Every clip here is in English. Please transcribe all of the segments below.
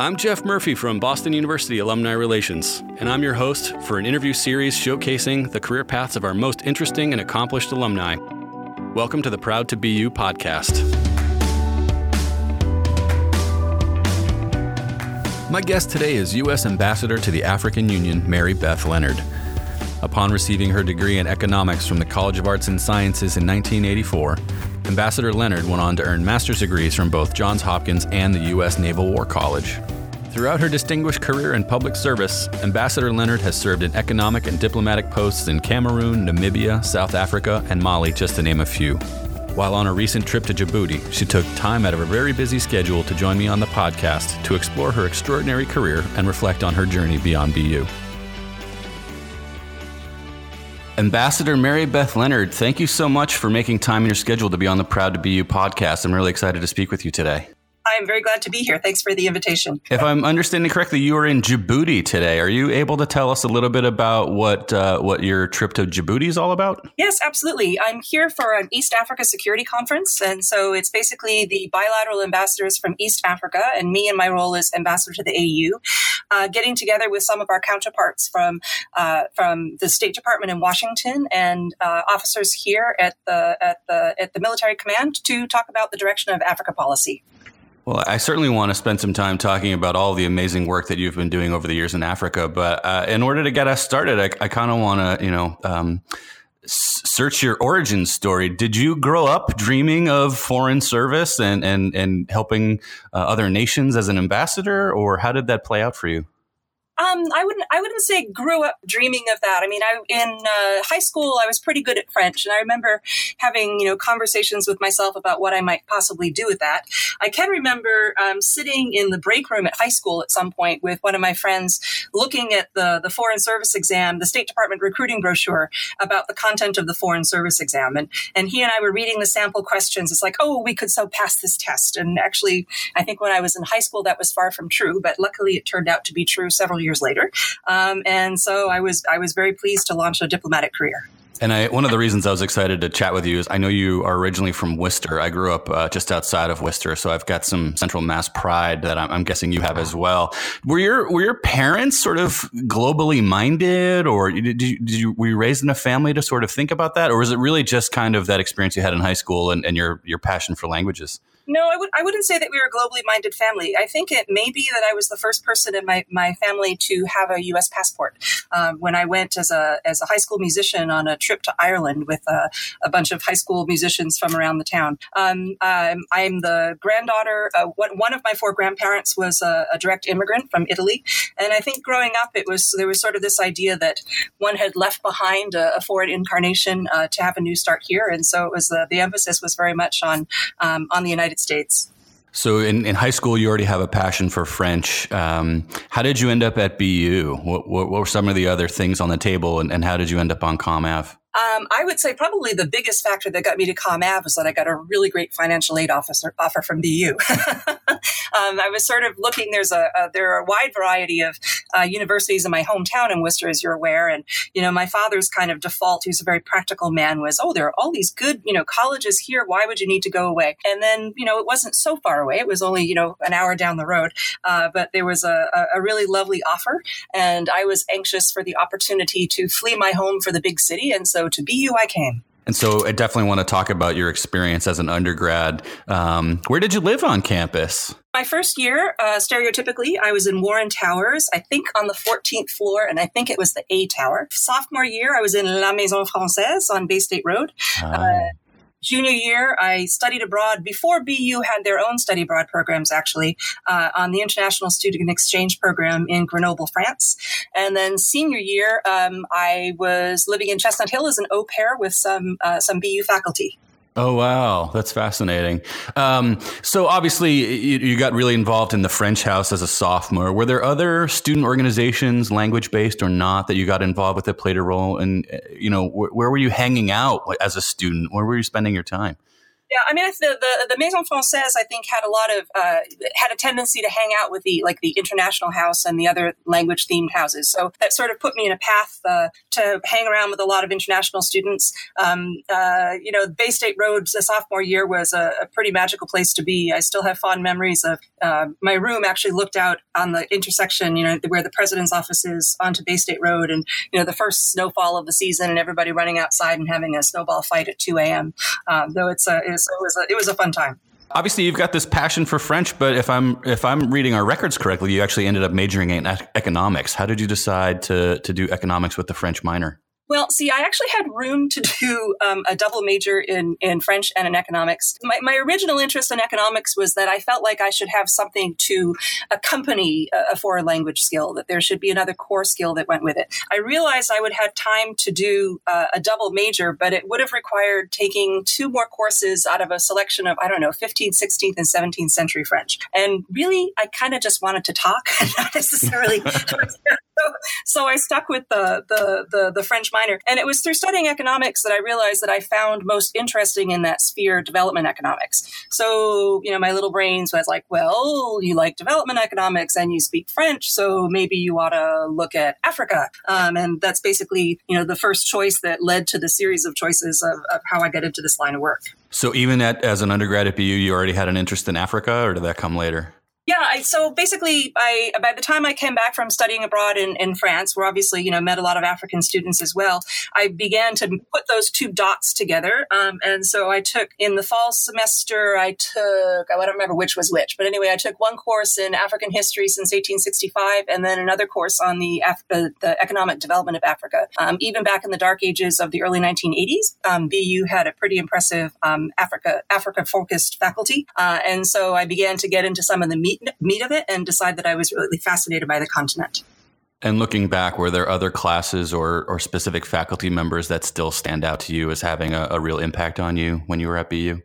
I'm Jeff Murphy from Boston University Alumni Relations, and I'm your host for an interview series showcasing the career paths of our most interesting and accomplished alumni. Welcome to the Proud to Be You podcast. My guest today is U.S. Ambassador to the African Union, Mary Beth Leonard. Upon receiving her degree in economics from the College of Arts and Sciences in 1984, Ambassador Leonard went on to earn master's degrees from both Johns Hopkins and the U.S. Naval War College. Throughout her distinguished career in public service, Ambassador Leonard has served in economic and diplomatic posts in Cameroon, Namibia, South Africa, and Mali, just to name a few. While on a recent trip to Djibouti, she took time out of her very busy schedule to join me on the podcast to explore her extraordinary career and reflect on her journey beyond BU. Ambassador Mary Beth Leonard, thank you so much for making time in your schedule to be on the Proud to You podcast. I'm really excited to speak with you today. I'm very glad to be here. Thanks for the invitation. If I'm understanding correctly, you are in Djibouti today. Are you able to tell us a little bit about what uh, what your trip to Djibouti is all about? Yes, absolutely. I'm here for an East Africa Security Conference, and so it's basically the bilateral ambassadors from East Africa, and me and my role as ambassador to the AU, uh, getting together with some of our counterparts from uh, from the State Department in Washington and uh, officers here at the at the at the military command to talk about the direction of Africa policy. Well, I certainly want to spend some time talking about all the amazing work that you've been doing over the years in Africa. But uh, in order to get us started, I, I kind of want to, you know, um, search your origin story. Did you grow up dreaming of foreign service and and and helping uh, other nations as an ambassador, or how did that play out for you? Um, I wouldn't. I wouldn't say grew up dreaming of that. I mean, I in uh, high school I was pretty good at French, and I remember having you know conversations with myself about what I might possibly do with that. I can remember um, sitting in the break room at high school at some point with one of my friends, looking at the the Foreign Service exam, the State Department recruiting brochure about the content of the Foreign Service exam, and and he and I were reading the sample questions. It's like, oh, we could so pass this test. And actually, I think when I was in high school, that was far from true, but luckily it turned out to be true several years later. Um, and so I was I was very pleased to launch a diplomatic career. And I, one of the reasons I was excited to chat with you is I know you are originally from Worcester. I grew up uh, just outside of Worcester, so I've got some Central Mass pride that I'm, I'm, guessing you have as well. Were your were your parents sort of globally minded, or did you, did you were you raised in a family to sort of think about that, or was it really just kind of that experience you had in high school and, and your your passion for languages? No, I would I wouldn't say that we were a globally minded family. I think it may be that I was the first person in my, my family to have a U.S. passport. Um, when I went as a as a high school musician on a trip to Ireland with a, a bunch of high school musicians from around the town. Um, I'm, I'm the granddaughter. Uh, one of my four grandparents was a, a, direct immigrant from Italy, and I think growing up, it was there was sort of this idea that one had left behind a, a foreign incarnation uh, to have a new start here, and so it was the, the emphasis was very much on um, on the United United States. So in, in high school, you already have a passion for French. Um, how did you end up at BU? What, what, what, were some of the other things on the table, and, and how did you end up on Comm Ave? Um, I would say probably the biggest factor that got me to Comm Ave was that I got a really great financial aid officer offer from BU. um, I was sort of looking. There's a, a there are a wide variety of uh, universities in my hometown in Worcester, as you're aware, and you know my father's kind of default, who's a very practical man, was oh there are all these good you know colleges here. Why would you need to go away? And then you know it wasn't so far away. It was only you know an hour down the road, uh, but there was a, a really lovely offer, and I was anxious for the opportunity to flee my home for the big city, and so to be BU I came. And so I definitely want to talk about your experience as an undergrad. Um, where did you live on campus? My first year, uh, stereotypically, I was in Warren Towers, I think on the 14th floor, and I think it was the A Tower. Sophomore year, I was in La Maison Francaise on Bay State Road. Uh, uh junior year, I studied abroad before BU had their own study abroad programs, actually, uh, on the International Student Exchange Program in Grenoble, France. And then senior year, um, I was living in Chestnut Hill as an au pair with some, uh, some BU faculty. Oh wow, that's fascinating. Um, so obviously, you, you, got really involved in the French House as a sophomore. Were there other student organizations, language based or not, that you got involved with that played a role? And you know, wh- where were you hanging out as a student? Where were you spending your time? Yeah, I mean, the, the, the Maison Francaise, I think, had a lot of uh, had a tendency to hang out with the like the international house and the other language themed houses. So that sort of put me in a path uh, to hang around with a lot of international students. Um, uh, you know, Bay State Road, the sophomore year, was a, a, pretty magical place to be. I still have fond memories of uh, my room. Actually, looked out on the intersection, you know, where the president's office is, onto Bay State Road, and you know, the first snowfall of the season, and everybody running outside and having a snowball fight at two a.m. Um, though it's a, it's it was a, it was a fun time. Obviously, you've got this passion for French, but if I'm if I'm reading our records correctly, you actually ended up majoring in economics. How did you decide to to do economics with the French minor? Well, see, I actually had room to do um, a double major in, in French and in economics. My, my original interest in economics was that I felt like I should have something to accompany a, foreign language skill, that there should be another core skill that went with it. I realized I would have time to do uh, a double major, but it would have required taking two more courses out of a selection of, I don't know, 15th, 16th, and 17th century French. And really, I kind of just wanted to talk, not necessarily. so, I stuck with the, the, the, the French minor. And it was through studying economics that I realized that I found most interesting in that sphere development economics. So, you know, my little brains was like, well, you like development economics and you speak French, so maybe you ought to look at Africa. Um, and that's basically, you know, the first choice that led to the series of choices of, of how I get into this line of work. So even at, as an undergrad at BU, you already had an interest in Africa, or did that come later? Yeah, I, so basically, I, by the time I came back from studying abroad in, in France, where obviously you know met a lot of African students as well, I began to put those two dots together. Um, and so I took in the fall semester, I took I don't remember which was which, but anyway, I took one course in African history since 1865, and then another course on the Af- the, economic development of Africa. Um, even back in the dark ages of the early 1980s, um, BU had a pretty impressive um, Africa Africa focused faculty, uh, and so I began to get into some of the meat, meat of it and decide that I was really fascinated by the continent. And looking back, were there other classes or, or specific faculty members that still stand out to you as having a, a real impact on you when you were at BU?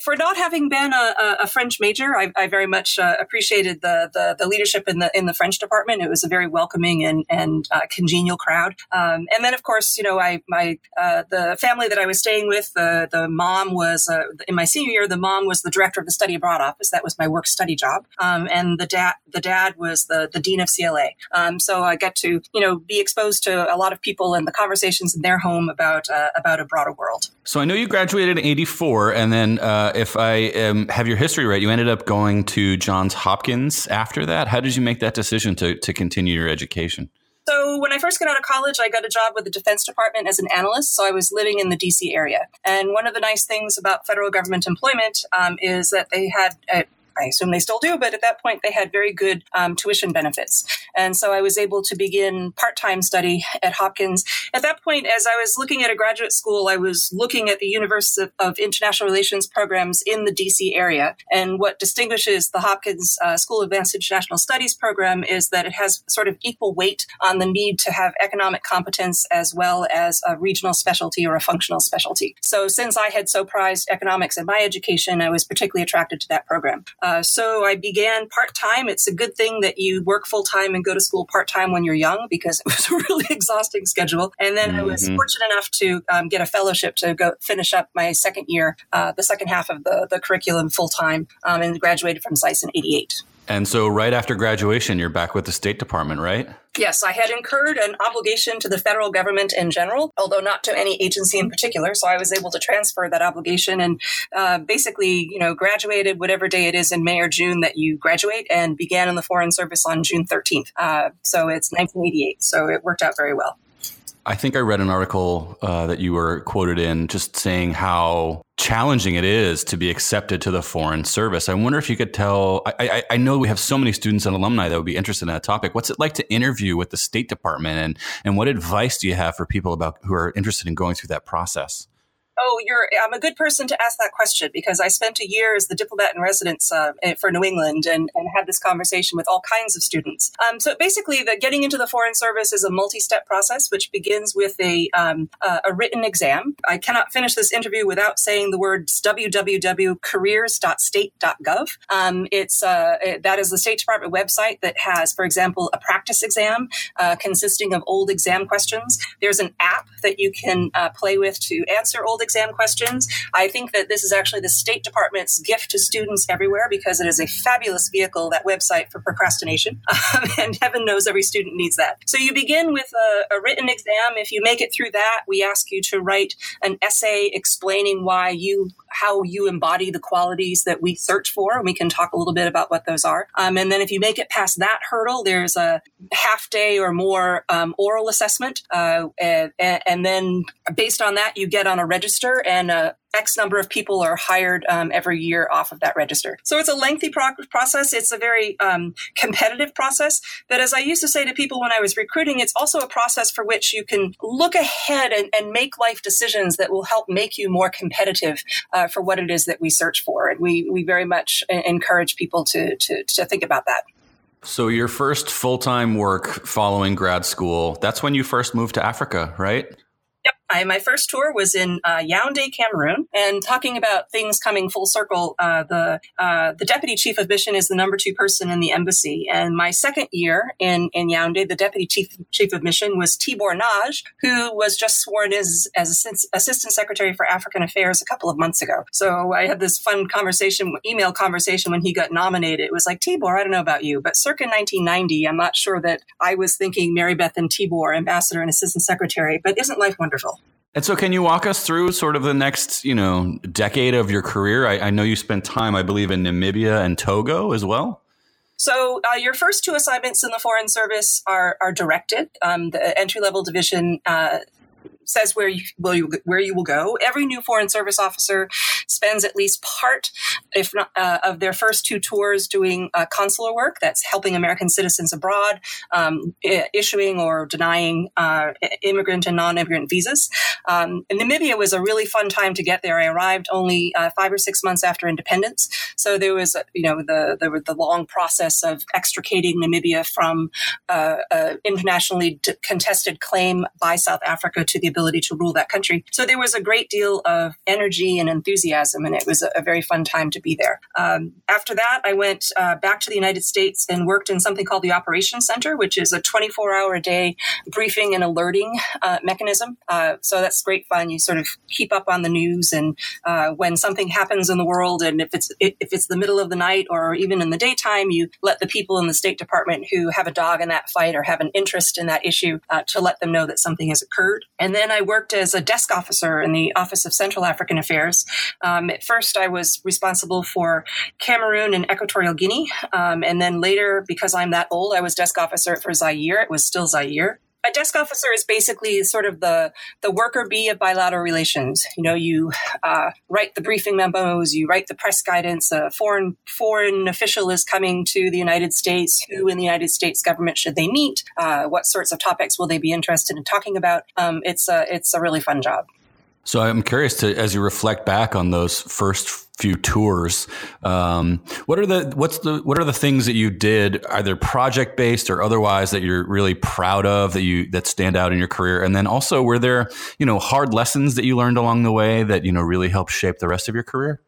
For not having been a, a French major, I, I very much uh, appreciated the, the, the leadership in the in the French department. It was a very welcoming and and uh, congenial crowd. Um, and then, of course, you know, I my uh, the family that I was staying with, the the mom was uh, in my senior year. The mom was the director of the study abroad office. That was my work study job. Um, and the dad the dad was the the dean of CLA. Um, so I got to you know be exposed to a lot of people and the conversations in their home about uh, about a broader world. So I know you graduated in '84, and then uh, if I um, have your history right, you ended up going to Johns Hopkins after that. How did you make that decision to to continue your education? So when I first got out of college, I got a job with the Defense Department as an analyst. So I was living in the DC area. And one of the nice things about federal government employment um, is that they had I assume they still do, but at that point they had very good um, tuition benefits. And so I was able to begin part time study at Hopkins. At that point, as I was looking at a graduate school, I was looking at the University of International Relations programs in the DC area. And what distinguishes the Hopkins uh, School of Advanced International Studies program is that it has sort of equal weight on the need to have economic competence as well as a regional specialty or a functional specialty. So since I had so prized economics in my education, I was particularly attracted to that program. Uh, so I began part time. It's a good thing that you work full time and go to school part time when you're young because it was a really exhausting schedule. And then mm-hmm. I was mm-hmm. fortunate enough to um, get a fellowship to go finish up my second year, uh, the second half of the, the curriculum full time, um, and graduated from SAIS in '88. And so, right after graduation, you're back with the State Department, right? Yes, I had incurred an obligation to the federal government in general, although not to any agency in particular. So I was able to transfer that obligation and uh, basically, you know, graduated whatever day it is in May or June that you graduate and began in the Foreign Service on June 13th. Uh, so it's 1988. So it worked out very well. I think I read an article uh, that you were quoted in just saying how challenging it is to be accepted to the foreign service. I wonder if you could tell. I, I, I, know we have so many students and alumni that would be interested in that topic. What's it like to interview with the State Department, and and what advice do you have for people about who are interested in going through that process? Oh, you're. I'm a good person to ask that question because I spent a year as the diplomat in residence uh, for New England and, and had this conversation with all kinds of students. Um, so basically, the getting into the foreign service is a multi-step process, which begins with a um, uh, a written exam. I cannot finish this interview without saying the words www.careers.state.gov. Um, it's uh, it, that is the State Department website that has, for example, a practice exam uh, consisting of old exam questions. There's an app that you can uh, play with to answer old exam questions. I think that this is actually the State Department's gift to students everywhere because it is a fabulous vehicle, that website for procrastination. Um, and heaven knows every student needs that. So you begin with a, a written exam. If you make it through that, we ask you to write an essay explaining why you how you embody the qualities that we search for. And we can talk a little bit about what those are. Um, and then if you make it past that hurdle, there's a half day or more um, oral assessment. Uh, and, and, then based on that, you get on a register and uh, X number of people are hired um, every year off of that register. So it's a lengthy pro- process. It's a very um, competitive process. But as I used to say to people when I was recruiting, it's also a process for which you can look ahead and, and make life decisions that will help make you more competitive uh, for what it is that we search for. And we, we very much encourage people to, to, to think about that. So, your first full time work following grad school, that's when you first moved to Africa, right? My first tour was in uh, Yaoundé, Cameroon, and talking about things coming full circle. Uh, the uh, the deputy chief of mission is the number two person in the embassy, and my second year in in Yaoundé, the deputy chief chief of mission was Tibor Nagy, who was just sworn as as assistant secretary for African Affairs a couple of months ago. So I had this fun conversation, email conversation when he got nominated. It was like Tibor, I don't know about you, but circa 1990, I'm not sure that I was thinking Mary Beth and Tibor, ambassador and assistant secretary. But isn't life wonderful? And so, can you walk us through sort of the next, you know, decade of your career? I, I know you spent time, I believe, in Namibia and Togo as well. So uh, your first two assignments in the Foreign Service are are directed. Um, the entry level division uh, says where you will you where you will go. Every new foreign service officer spends at least part, if not uh, of their first two tours, doing uh, consular work. That's helping American citizens abroad, um, I- issuing or denying uh, immigrant and non-immigrant visas. Um, and Namibia was a really fun time to get there. I arrived only uh, five or six months after independence, so there was you know the the, the long process of extricating Namibia from uh, internationally contested claim by South Africa to the ability to rule that country. So there was a great deal of energy and enthusiasm, and it was a, a very fun time to be there. Um, after that, I went uh, back to the United States and worked in something called the Operations Center, which is a 24 hour a day briefing and alerting uh, mechanism. Uh, so that's great fun. You sort of keep up on the news, and uh, when something happens in the world, and if it's if it's the middle of the night or even in the daytime, you let the people in the State Department who have a dog in that fight or have an interest in that issue uh, to let them know that something has occurred. And then I worked as a desk officer in the Office of Central African Affairs. Um, at first, I was responsible for Cameroon and Equatorial Guinea. Um, and then later, because I'm that old, I was desk officer for Zaire. It was still Zaire a desk officer is basically sort of the the worker bee of bilateral relations. You know, you uh, write the briefing memos, you write the press guidance. A foreign foreign official is coming to the United States. Who in the United States government should they meet? Uh, what sorts of topics will they be interested in talking about? Um, it's a it's a really fun job. So I'm curious to, as you reflect back on those first few tours, um, what are the what's the what are the things that you did, either project based or otherwise, that you're really proud of that you that stand out in your career? And then also, were there you know hard lessons that you learned along the way that you know really helped shape the rest of your career?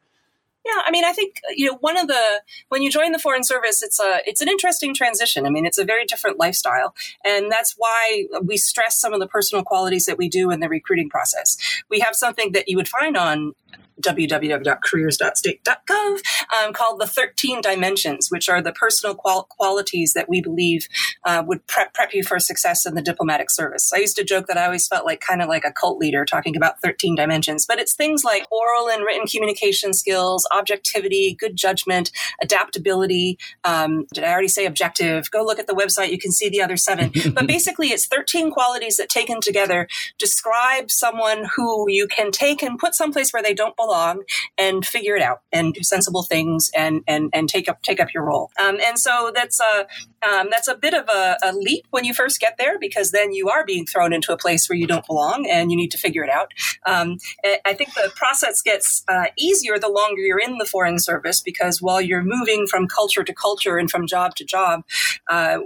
Yeah, I mean, I think uh, you know one of the when you join the foreign service, it's a it's an interesting transition. I mean, it's a very different lifestyle, and that's why we stress some of the personal qualities that we do in the recruiting process. We have something that you would find on www.careers.state.gov um, called the 13 dimensions, which are the personal qual- qualities that we believe uh, would prep, prep you for success in the diplomatic service. I used to joke that I always felt like kind of like a cult leader talking about 13 dimensions, but it's things like oral and written communication skills, objectivity, good judgment, adaptability. Um, did I already say objective? Go look at the website. You can see the other seven. but basically, it's 13 qualities that taken together describe someone who you can take and put someplace where they don't belong along and figure it out and do sensible things and and and take up take up your role. Um, and so that's a um, that's a bit of a, a, leap when you first get there because then you are being thrown into a place where you don't belong and you need to figure it out. Um, I think the process gets uh, easier the longer you're in the foreign service because while you're moving from culture to culture and from job to job. Uh,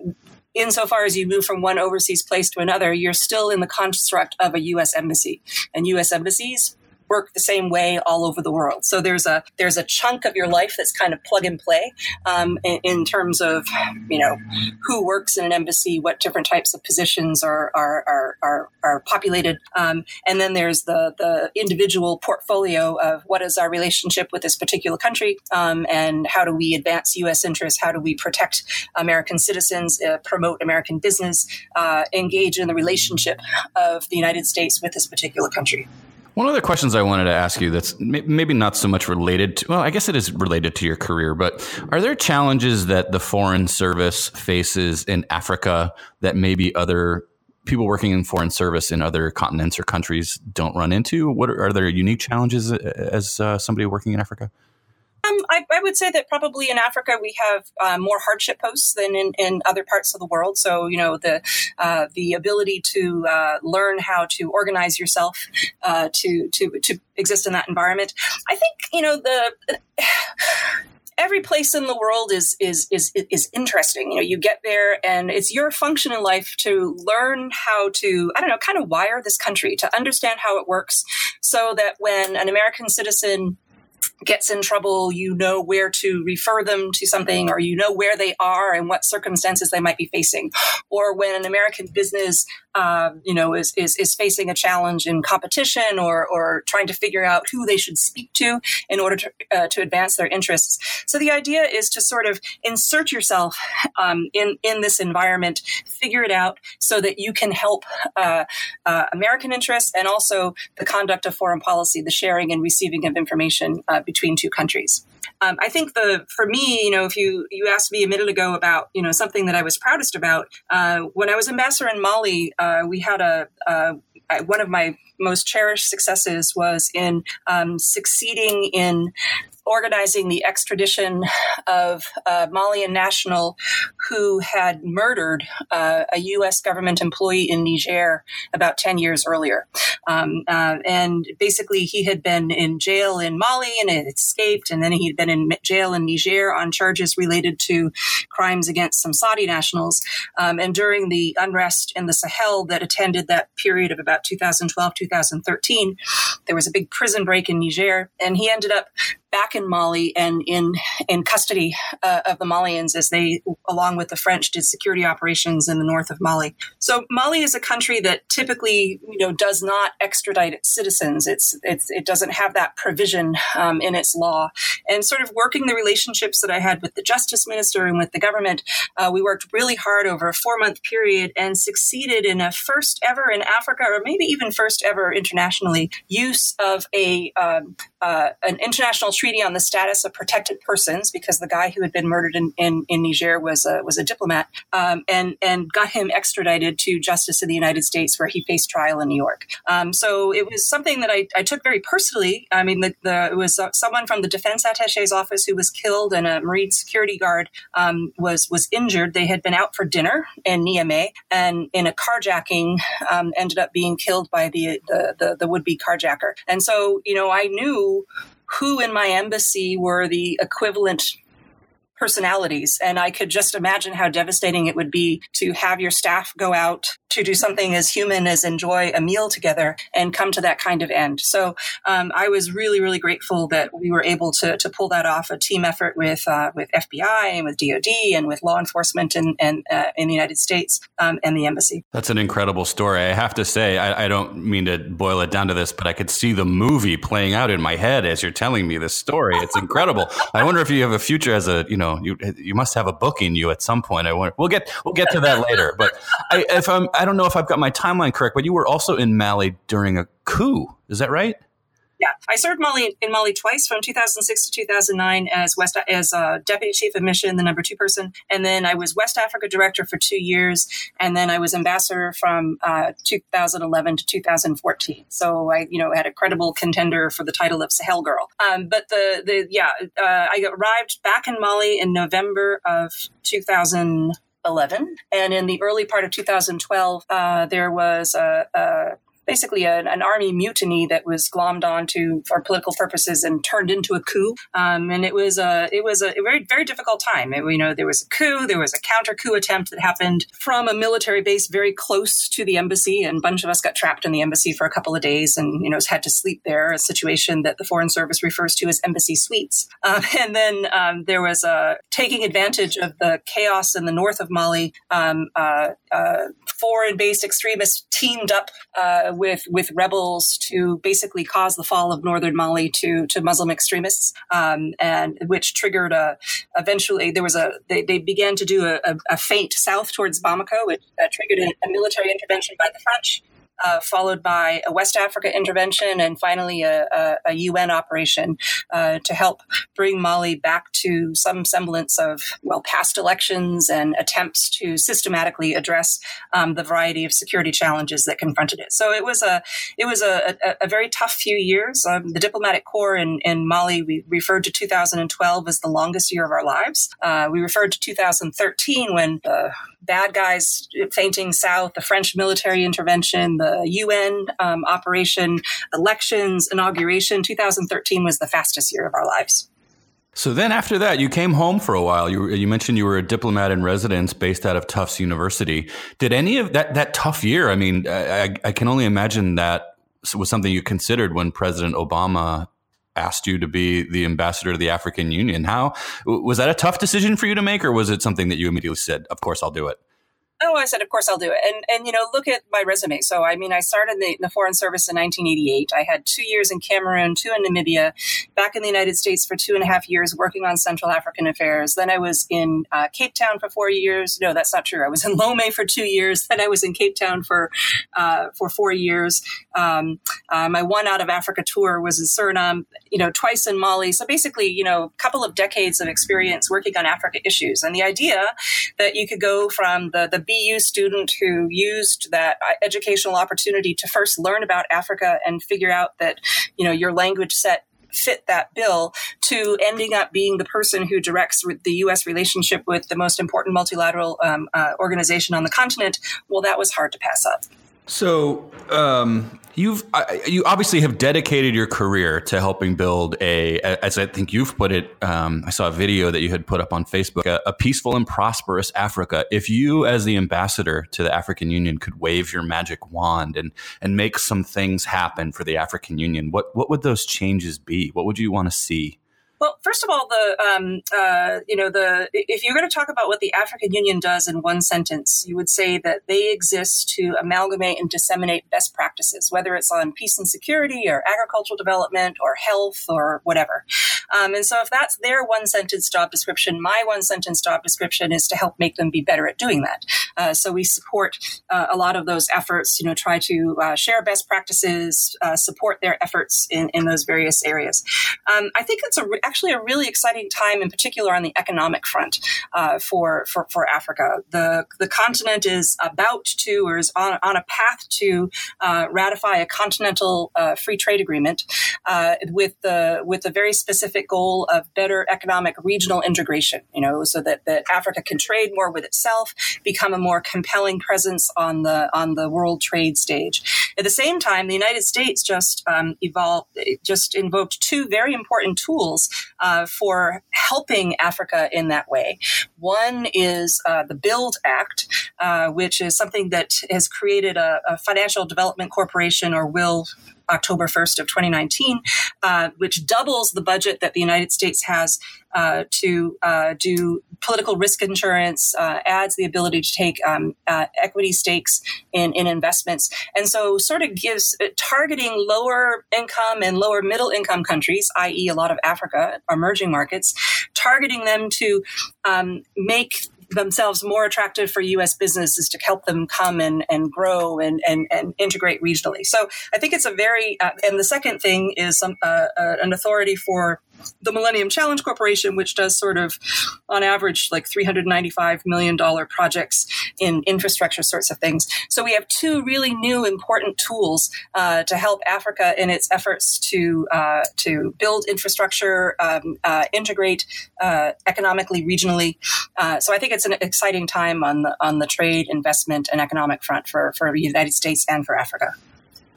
insofar as you move from one overseas place to another, you're still in the construct of a U.S. embassy. And U.S. embassies work the same way all over the world. So there's a there's a chunk of your life that's kind of plug and play um, in, in, terms of you know who works in an embassy, what different types of positions are are are are, are populated, um, and then there's the the individual portfolio of what is our relationship with this particular country, um, and how do we advance U.S. interests, how do we protect American citizens, uh, promote American business, uh, engage in the relationship of the United States with this particular country. One of the questions I wanted to ask you that's maybe not so much related to, well, I guess it is related to your career, but are there challenges that the Foreign Service faces in Africa that maybe other people working in foreign service in other continents or countries don't run into? What are, are there unique challenges as uh, somebody working in Africa? Um, I, I, would say that probably in Africa we have uh, more hardship posts than in, in, other parts of the world. So you know the uh, the ability to uh, learn how to organize yourself uh, to to to exist in that environment. I think you know the. every place in the world is is is is interesting. You know, you get there, and it's your function in life to learn how to I don't know, kind of wire this country to understand how it works, so that when an American citizen gets in trouble, you know where to refer them to something, or you know where they are and what circumstances they might be facing. Or when an American business, uh, you know, is, is, is facing a challenge in competition or, or trying to figure out who they should speak to in order to, uh, to advance their interests. So the idea is to sort of insert yourself um, in, in this environment, figure it out so that you can help uh, uh American interests and also the conduct of foreign policy, the sharing and receiving of information uh, between two countries. Um, I think the for me, you know, if you you asked me a minute ago about you know something that I was proudest about uh, when I was ambassador in Mali, uh, we had a, a one of my most cherished successes was in um, succeeding in organizing the extradition of a Malian national who had murdered uh, a U.S. government employee in Niger about 10 years earlier. Um, uh, and basically, he had been in jail in Mali and had escaped, and then he'd been in jail in Niger on charges related to crimes against some Saudi nationals. Um, and during the unrest in the Sahel that attended that period of about 2012, 2013, there was a big prison break in Niger, and he ended up back in Mali and in in custody uh, of the Malians as they, along with the French, did security operations in the north of Mali. So Mali is a country that typically, you know, does not extradite its citizens. It's, it's it doesn't have that provision um, in its law. And sort of working the relationships that I had with the justice minister and with the government, uh, we worked really hard over a four month period and succeeded in a first ever in Africa, or maybe even first ever internationally, use of a um, uh, an international treaty on the status of protected persons because the guy who had been murdered in, in, in Niger was a, was a diplomat um, and, and got him extradited to justice in the United States where he faced trial in New York. Um, so it was something that I, I took very personally. I mean, the, the, it was uh, someone from the defense attache's office who was killed and a Marine security guard um, was, was injured. They had been out for dinner in Niamey and in a carjacking um, ended up being killed by the, the, the, the would-be carjacker. And so, you know, I knew who in my embassy were the equivalent personalities. And I could just imagine how devastating it would be to have your staff go out to do something as human as enjoy a meal together and come to that kind of end. So um, I was really, really grateful that we were able to, to pull that off a team effort with uh, with FBI and with DoD and with law enforcement in, in, uh, in the United States um, and the embassy. That's an incredible story. I have to say, I, I, don't mean to boil it down to this, but I could see the movie playing out in my head as you're telling me this story. It's incredible. I wonder if you have a future as a, you know, you you must have a book in you at some point. I wonder. We'll get we'll get to that later. But I, if I'm I don't know if I've got my timeline correct, but you were also in Mali during a coup. Is that right? Yeah, I served Mali in Mali twice from 2006 to 2009 as West as uh, deputy chief of mission, the number two person, and then I was West Africa director for two years, and then I was ambassador from uh, 2011 to 2014. So I, you know, had a credible contender for the title of Sahel Girl. Um, but the the yeah, uh, I arrived back in Mali in November of 2000. 11. And in the early part of 2012, uh, there was a, a basically a, an army mutiny that was glommed onto for political purposes and turned into a coup. Um, and it was a it was a very very difficult time. It, you know, there was a coup, there was a counter coup attempt that happened from a military base very close to the embassy, and a bunch of us got trapped in the embassy for a couple of days, and you know had to sleep there. A situation that the Foreign Service refers to as embassy suites. Um, and then um, there was a taking advantage of the chaos in the north of Mali. Um, uh, uh, foreign-based extremists teamed up uh, with with rebels to basically cause the fall of northern Mali to to Muslim extremists, um, and which triggered a eventually there was a they, they began to do a, a, a feint south towards Bamako, which uh, triggered a, a military intervention by the French uh, followed by a West Africa intervention, and finally a, a, a UN operation uh, to help bring Mali back to some semblance of well past elections and attempts to systematically address um, the variety of security challenges that confronted it. So it was a it was a, a very tough few years. Um, the diplomatic corps in, in Mali we referred to 2012 as the longest year of our lives. Uh, we referred to 2013 when the bad guys feinting south, the French military intervention, the UN um, operation, elections, inauguration. 2013 was the fastest year of our lives. So then after that, you came home for a while. You, you mentioned you were a diplomat in residence based out of Tufts University. Did any of that, that tough year, I mean, I, I can only imagine that was something you considered when President Obama asked you to be the ambassador to the African Union. How was that a tough decision for you to make, or was it something that you immediately said, "Of course, I'll do it"? Oh, I said, of course I'll do it. And and you know, look at my resume. So I mean, I started the, the, Foreign Service in 1988. I had two years in Cameroon, two in Namibia, back in the United States for two and a half years working on Central African affairs. Then I was in uh, Cape Town for four years. No, that's not true. I was in Lomé for two years. Then I was in Cape Town for uh, for four years. Um, uh, my one out of Africa tour was in Suriname. You know, twice in Mali. So basically, you know, a couple of decades of experience working on Africa issues. And the idea that you could go from the the BU student who used that uh, educational opportunity to first learn about Africa and figure out that, you know, your language set fit that bill to ending up being the person who directs the U.S. relationship with the most important multilateral um, uh, organization on the continent. Well, that was hard to pass up. So, um, You've you obviously have dedicated your career to helping build a, as I think you've put it. Um, I saw a video that you had put up on Facebook, a, a, peaceful and prosperous Africa. If you, as the ambassador to the African Union, could wave your magic wand and and make some things happen for the African Union, what what would those changes be? What would you want to see? Well, first of all, the um, uh, you know the if you're going to talk about what the African Union does in one sentence, you would say that they exist to amalgamate and disseminate best practices, whether it's on peace and security or agricultural development or health or whatever. Um, and so, if that's their one sentence job description, my one sentence job description is to help make them be better at doing that. Uh, so we support uh, a lot of those efforts. You know, try to uh, share best practices, uh, support their efforts in in those various areas. Um, I think it's a re- actually a really exciting time, in particular on the economic front uh, for, for, for Africa. The the continent is about to, or is on, on a path to uh, ratify a continental uh, free trade agreement uh, with the with the very specific goal of better economic regional integration. You know, so that that Africa can trade more with itself, become a more compelling presence on the on the world trade stage. At the same time, the United States just um, evolved, just invoked two very important tools uh, for helping Africa in that way. One is uh, the Build Act, uh, which is something that has created a, a financial development corporation or will October 1st of 2019, uh, which doubles the budget that the United States has uh, to uh, do political risk insurance, uh, adds the ability to take um, uh, equity stakes in, in investments, and so sort of gives uh, targeting lower income and lower middle income countries, i.e., a lot of Africa, emerging markets, targeting them to um, make themselves more attractive for U.S. businesses to help them come and, and grow and, and, and integrate regionally. So I think it's a very, uh, and the second thing is some, uh, uh, an authority for the Millennium Challenge Corporation, which does sort of, on average, like $395 million projects in infrastructure sorts of things. So we have two really new important tools uh, to help Africa in its efforts to, uh, to build infrastructure, um, uh, integrate uh, economically, regionally. Uh, so I think it's an exciting time on the, on the trade, investment, and economic front for, for the United States and for Africa.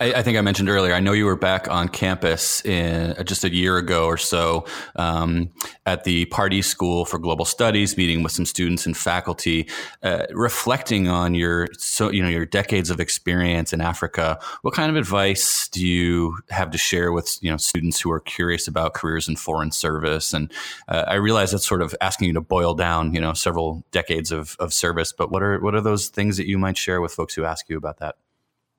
I, I, think I mentioned earlier. I know you were back on campus in uh, just a year ago or so um, at the Pardee School for Global Studies, meeting with some students and faculty, uh, reflecting on your so you know your decades of experience in Africa. What kind of advice do you have to share with you know students who are curious about careers in foreign service? And uh, I realize that's sort of asking you to boil down you know several decades of, of service, but what are what are those things that you might share with folks who ask you about that?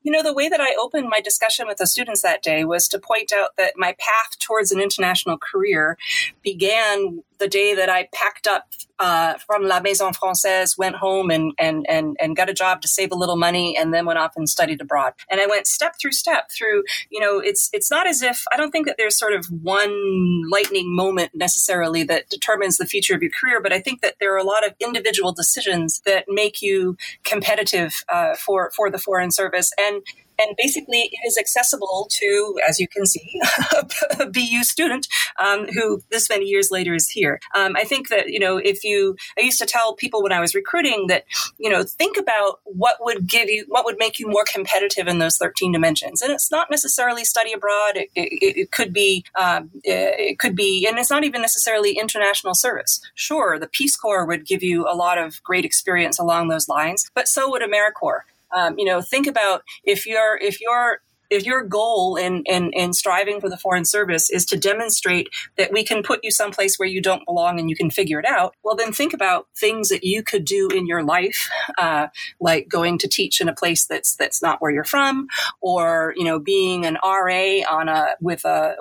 You know, the way that I opened my discussion with the students that day was to point out that my path towards an international career began the day that I packed up uh, from La Maison Francaise, went home and, and, and, and got a job to save a little money, and then went off and studied abroad. And I went step through step through, you know, it's, it's not as if, I don't think that there's sort of one lightning moment necessarily that determines the future of your career, but I think that there are a lot of individual decisions that make you competitive uh, for, for the Foreign Service. And and basically, it is accessible to, as you can see, a BU student um, who this many years later is here. Um, I think that, you know, if you, I used to tell people when I was recruiting that, you know, think about what would give you, what would make you more competitive in those 13 dimensions. And it's not necessarily study abroad. It, it, it could be, um, it could be, and it's not even necessarily international service. Sure, the Peace Corps would give you a lot of great experience along those lines, but so would AmeriCorps. Um, you know, think about if you're if you're if your goal in, in, in striving for the foreign service is to demonstrate that we can put you someplace where you don't belong and you can figure it out, well, then think about things that you could do in your life, uh, like going to teach in a place that's that's not where you're from, or you know, being an RA on a with a,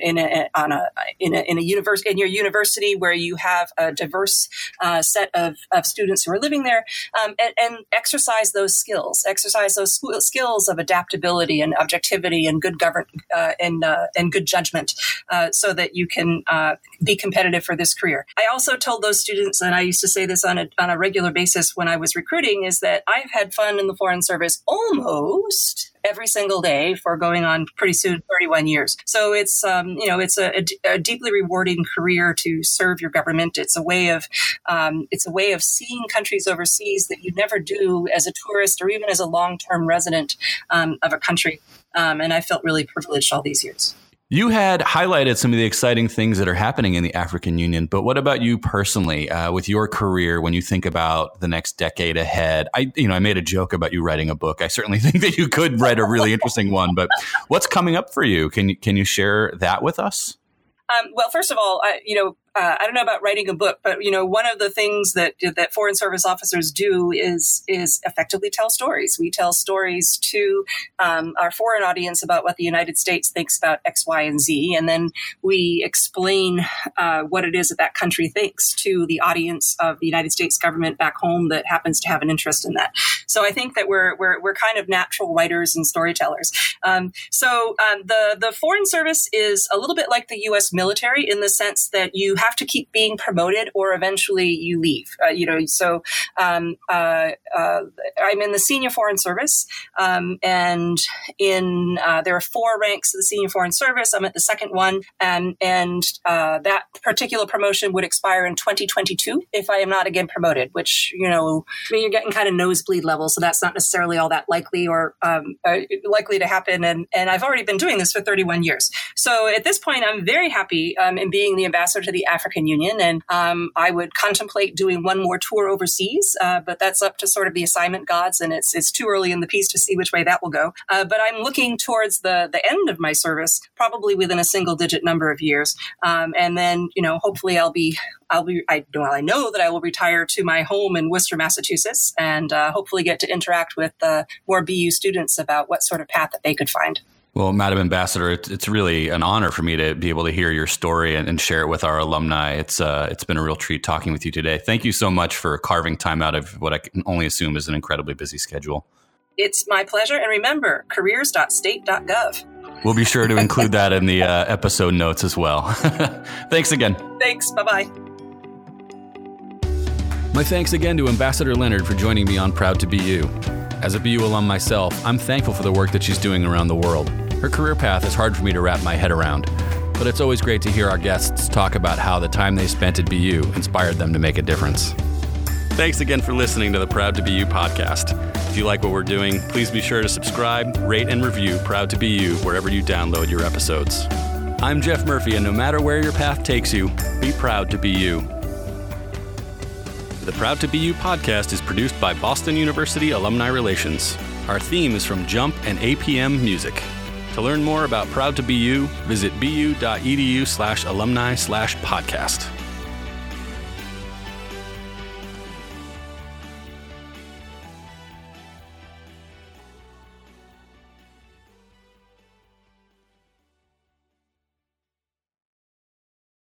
in a on a in a in a in your university where you have a diverse uh, set of, of students who are living there, um, and, and exercise those skills, exercise those skills of adaptability and objectivity and good govern uh, and uh, and good judgment, uh, so that you can uh, be competitive for this career. I also told those students, and I used to say this on a on a regular basis when I was recruiting, is that I've had fun in the foreign service almost every single day for going on pretty soon 31 years. So it's um, you know it's a, a, a, deeply rewarding career to serve your government. It's a way of um, it's a way of seeing countries overseas that you never do as a tourist or even as a long term resident um, of a country. Um, and I felt really privileged all these years. You had highlighted some of the exciting things that are happening in the African Union, but what about you personally uh, with your career when you think about the next decade ahead? I, you know, I made a joke about you writing a book. I certainly think that you could write a really interesting one, but what's coming up for you? Can you can you share that with us? Um, well, first of all, I, you know, uh, I don't know about writing a book, but you know, one of the things that that foreign service officers do is is effectively tell stories. We tell stories to um, our foreign audience about what the United States thinks about X, Y, and Z, and then we explain uh, what it is that that country thinks to the audience of the United States government back home that happens to have an interest in that. So I think that we're we're, we're kind of natural writers and storytellers. Um, so um, the the foreign service is a little bit like the U.S. military in the sense that you have have to keep being promoted or eventually you leave. Uh, you know, so um, uh, uh, I'm in the senior foreign service, um, and in uh, there are four ranks of the senior foreign service. I'm at the second one, and and uh, that particular promotion would expire in 2022 if I am not again promoted. Which you know, I mean, you're getting kind of nosebleed level, so that's not necessarily all that likely or um, uh, likely to happen. And and I've already been doing this for 31 years, so at this point, I'm very happy um, in being the ambassador to the African Union. And um, I would contemplate doing one more tour overseas, uh, but that's up to sort of the assignment gods, and it's it's too early in the piece to see which way that will go. Uh, but I'm looking towards the the end of my service, probably within a single digit number of years, um, and then you know hopefully I'll be I'll be I well I know that I will retire to my home in Worcester, Massachusetts, and uh, hopefully get to interact with uh, more BU students about what sort of path that they could find. Well, Madam Ambassador, it's, it's really an honor for me to be able to hear your story and, and share it with our alumni. It's uh, it's been a real treat talking with you today. Thank you so much for carving time out of what I can only assume is an incredibly busy schedule. It's my pleasure. And remember, careers.state.gov. We'll be sure to include that in the uh, episode notes as well. Thanks again. Thanks. Bye bye. My thanks again to Ambassador Leonard for joining me on Proud to Be You. As a BU alum myself, I'm thankful for the work that she's doing around the world. Her career path is hard for me to wrap my head around, but it's always great to hear our guests talk about how the time they spent at BU inspired them to make a difference. Thanks again for listening to the Proud to Be You podcast. If you like what we're doing, please be sure to subscribe, rate, and review Proud to Be You wherever you download your episodes. I'm Jeff Murphy, and no matter where your path takes you, be proud to be you. The Proud to Be You podcast is produced by Boston University Alumni Relations. Our theme is from Jump and APM Music. To learn more about Proud to Be You, visit bu.edu slash alumni slash podcast.